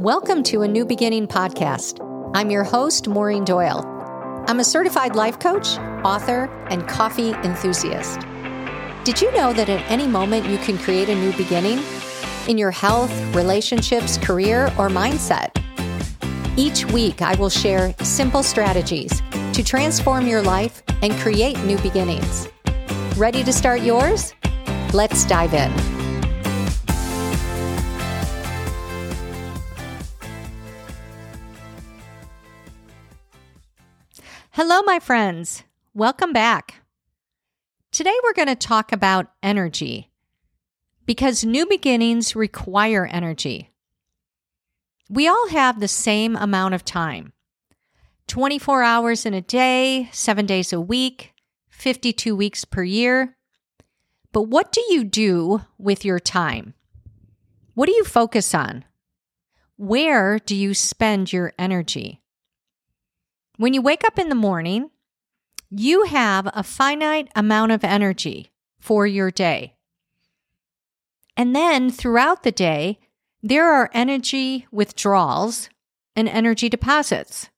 Welcome to a New Beginning podcast. I'm your host, Maureen Doyle. I'm a certified life coach, author, and coffee enthusiast. Did you know that at any moment you can create a new beginning in your health, relationships, career, or mindset? Each week, I will share simple strategies to transform your life and create new beginnings. Ready to start yours? Let's dive in. Hello, my friends. Welcome back. Today, we're going to talk about energy because new beginnings require energy. We all have the same amount of time 24 hours in a day, seven days a week, 52 weeks per year. But what do you do with your time? What do you focus on? Where do you spend your energy? When you wake up in the morning, you have a finite amount of energy for your day. And then throughout the day, there are energy withdrawals and energy deposits.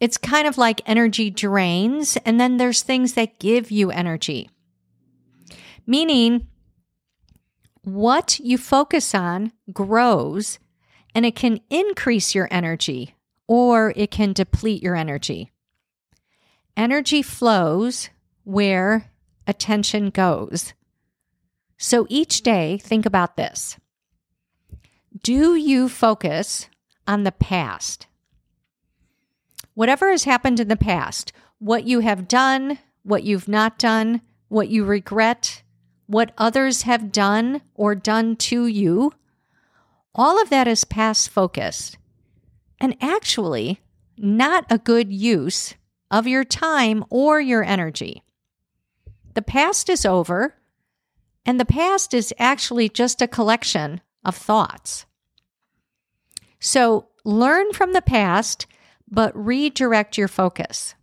It's kind of like energy drains, and then there's things that give you energy. Meaning, what you focus on grows and it can increase your energy or it can deplete your energy. Energy flows where attention goes. So each day, think about this. Do you focus on the past? Whatever has happened in the past, what you have done, what you've not done, what you regret, what others have done or done to you, all of that is past focused and actually not a good use of your time or your energy. The past is over, and the past is actually just a collection of thoughts. So learn from the past, but redirect your focus.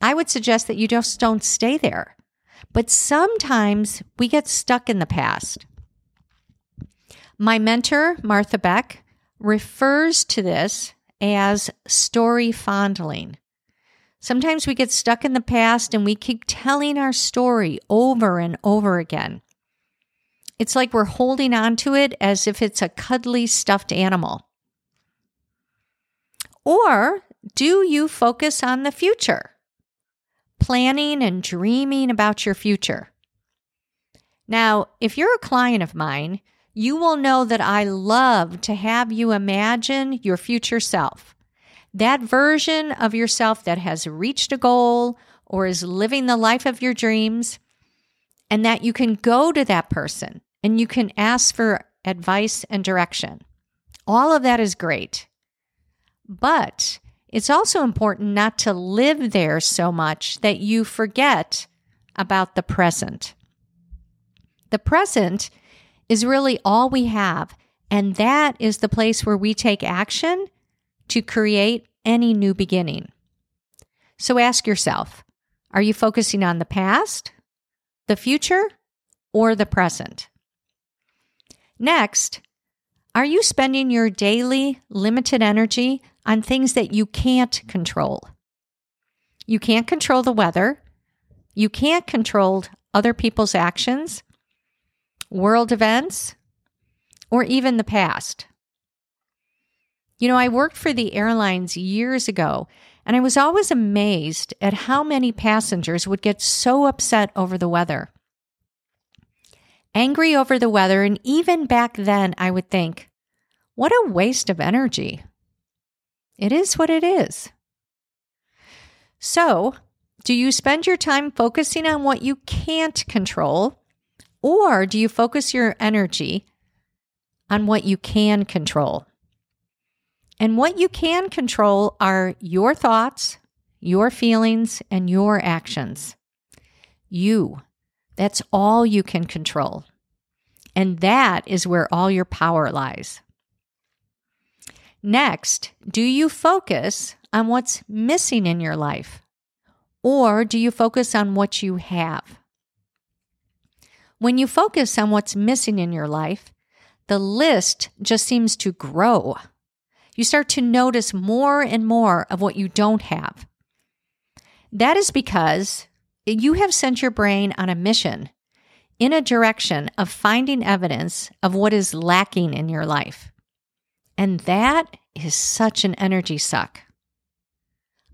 I would suggest that you just don't stay there. But sometimes we get stuck in the past. My mentor, Martha Beck, refers to this as story fondling. Sometimes we get stuck in the past and we keep telling our story over and over again. It's like we're holding on to it as if it's a cuddly stuffed animal. Or do you focus on the future, planning and dreaming about your future? Now, if you're a client of mine, you will know that I love to have you imagine your future self. That version of yourself that has reached a goal or is living the life of your dreams, and that you can go to that person and you can ask for advice and direction. All of that is great. But it's also important not to live there so much that you forget about the present. The present is really all we have. And that is the place where we take action to create any new beginning. So ask yourself are you focusing on the past, the future, or the present? Next, are you spending your daily limited energy on things that you can't control? You can't control the weather. You can't control other people's actions world events, or even the past. You know, I worked for the airlines years ago, and I was always amazed at how many passengers would get so upset over the weather. Angry over the weather, and even back then, I would think, what a waste of energy. It is what it is. So, do you spend your time focusing on what you can't control or do you focus your energy on what you can control? And what you can control are your thoughts, your feelings, and your actions. You. That's all you can control. And that is where all your power lies. Next, do you focus on what's missing in your life? Or do you focus on what you have? When you focus on what's missing in your life, the list just seems to grow. You start to notice more and more of what you don't have. That is because you have sent your brain on a mission in a direction of finding evidence of what is lacking in your life. And that is such an energy suck.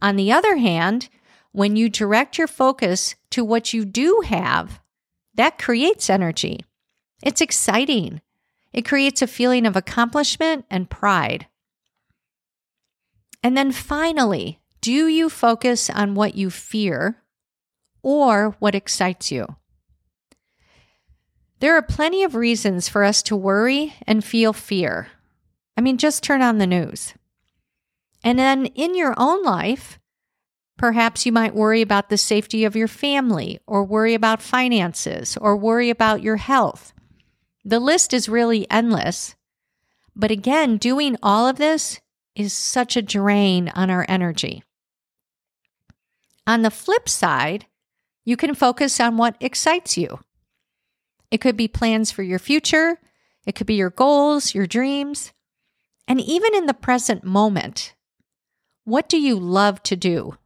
On the other hand, when you direct your focus to what you do have, that creates energy. It's exciting. It creates a feeling of accomplishment and pride. And then finally, do you focus on what you fear or what excites you? There are plenty of reasons for us to worry and feel fear. I mean, just turn on the news. And then in your own life, Perhaps you might worry about the safety of your family, or worry about finances, or worry about your health. The list is really endless. But again, doing all of this is such a drain on our energy. On the flip side, you can focus on what excites you. It could be plans for your future, it could be your goals, your dreams, and even in the present moment. What do you love to do?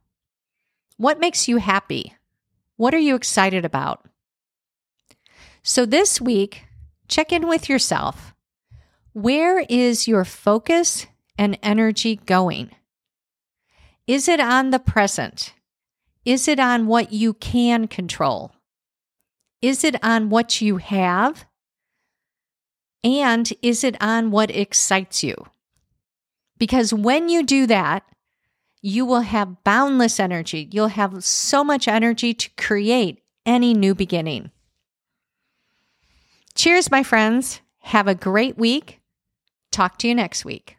What makes you happy? What are you excited about? So this week, check in with yourself. Where is your focus and energy going? Is it on the present? Is it on what you can control? Is it on what you have? And is it on what excites you? Because when you do that, you will have boundless energy. You'll have so much energy to create any new beginning. Cheers, my friends. Have a great week. Talk to you next week.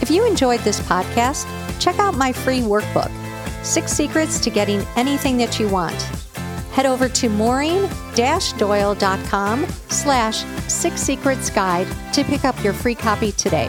If you enjoyed this podcast, check out my free workbook, Six Secrets to Getting Anything That You Want. Head over to maureen-doyle.com slash six secrets guide to pick up your free copy today.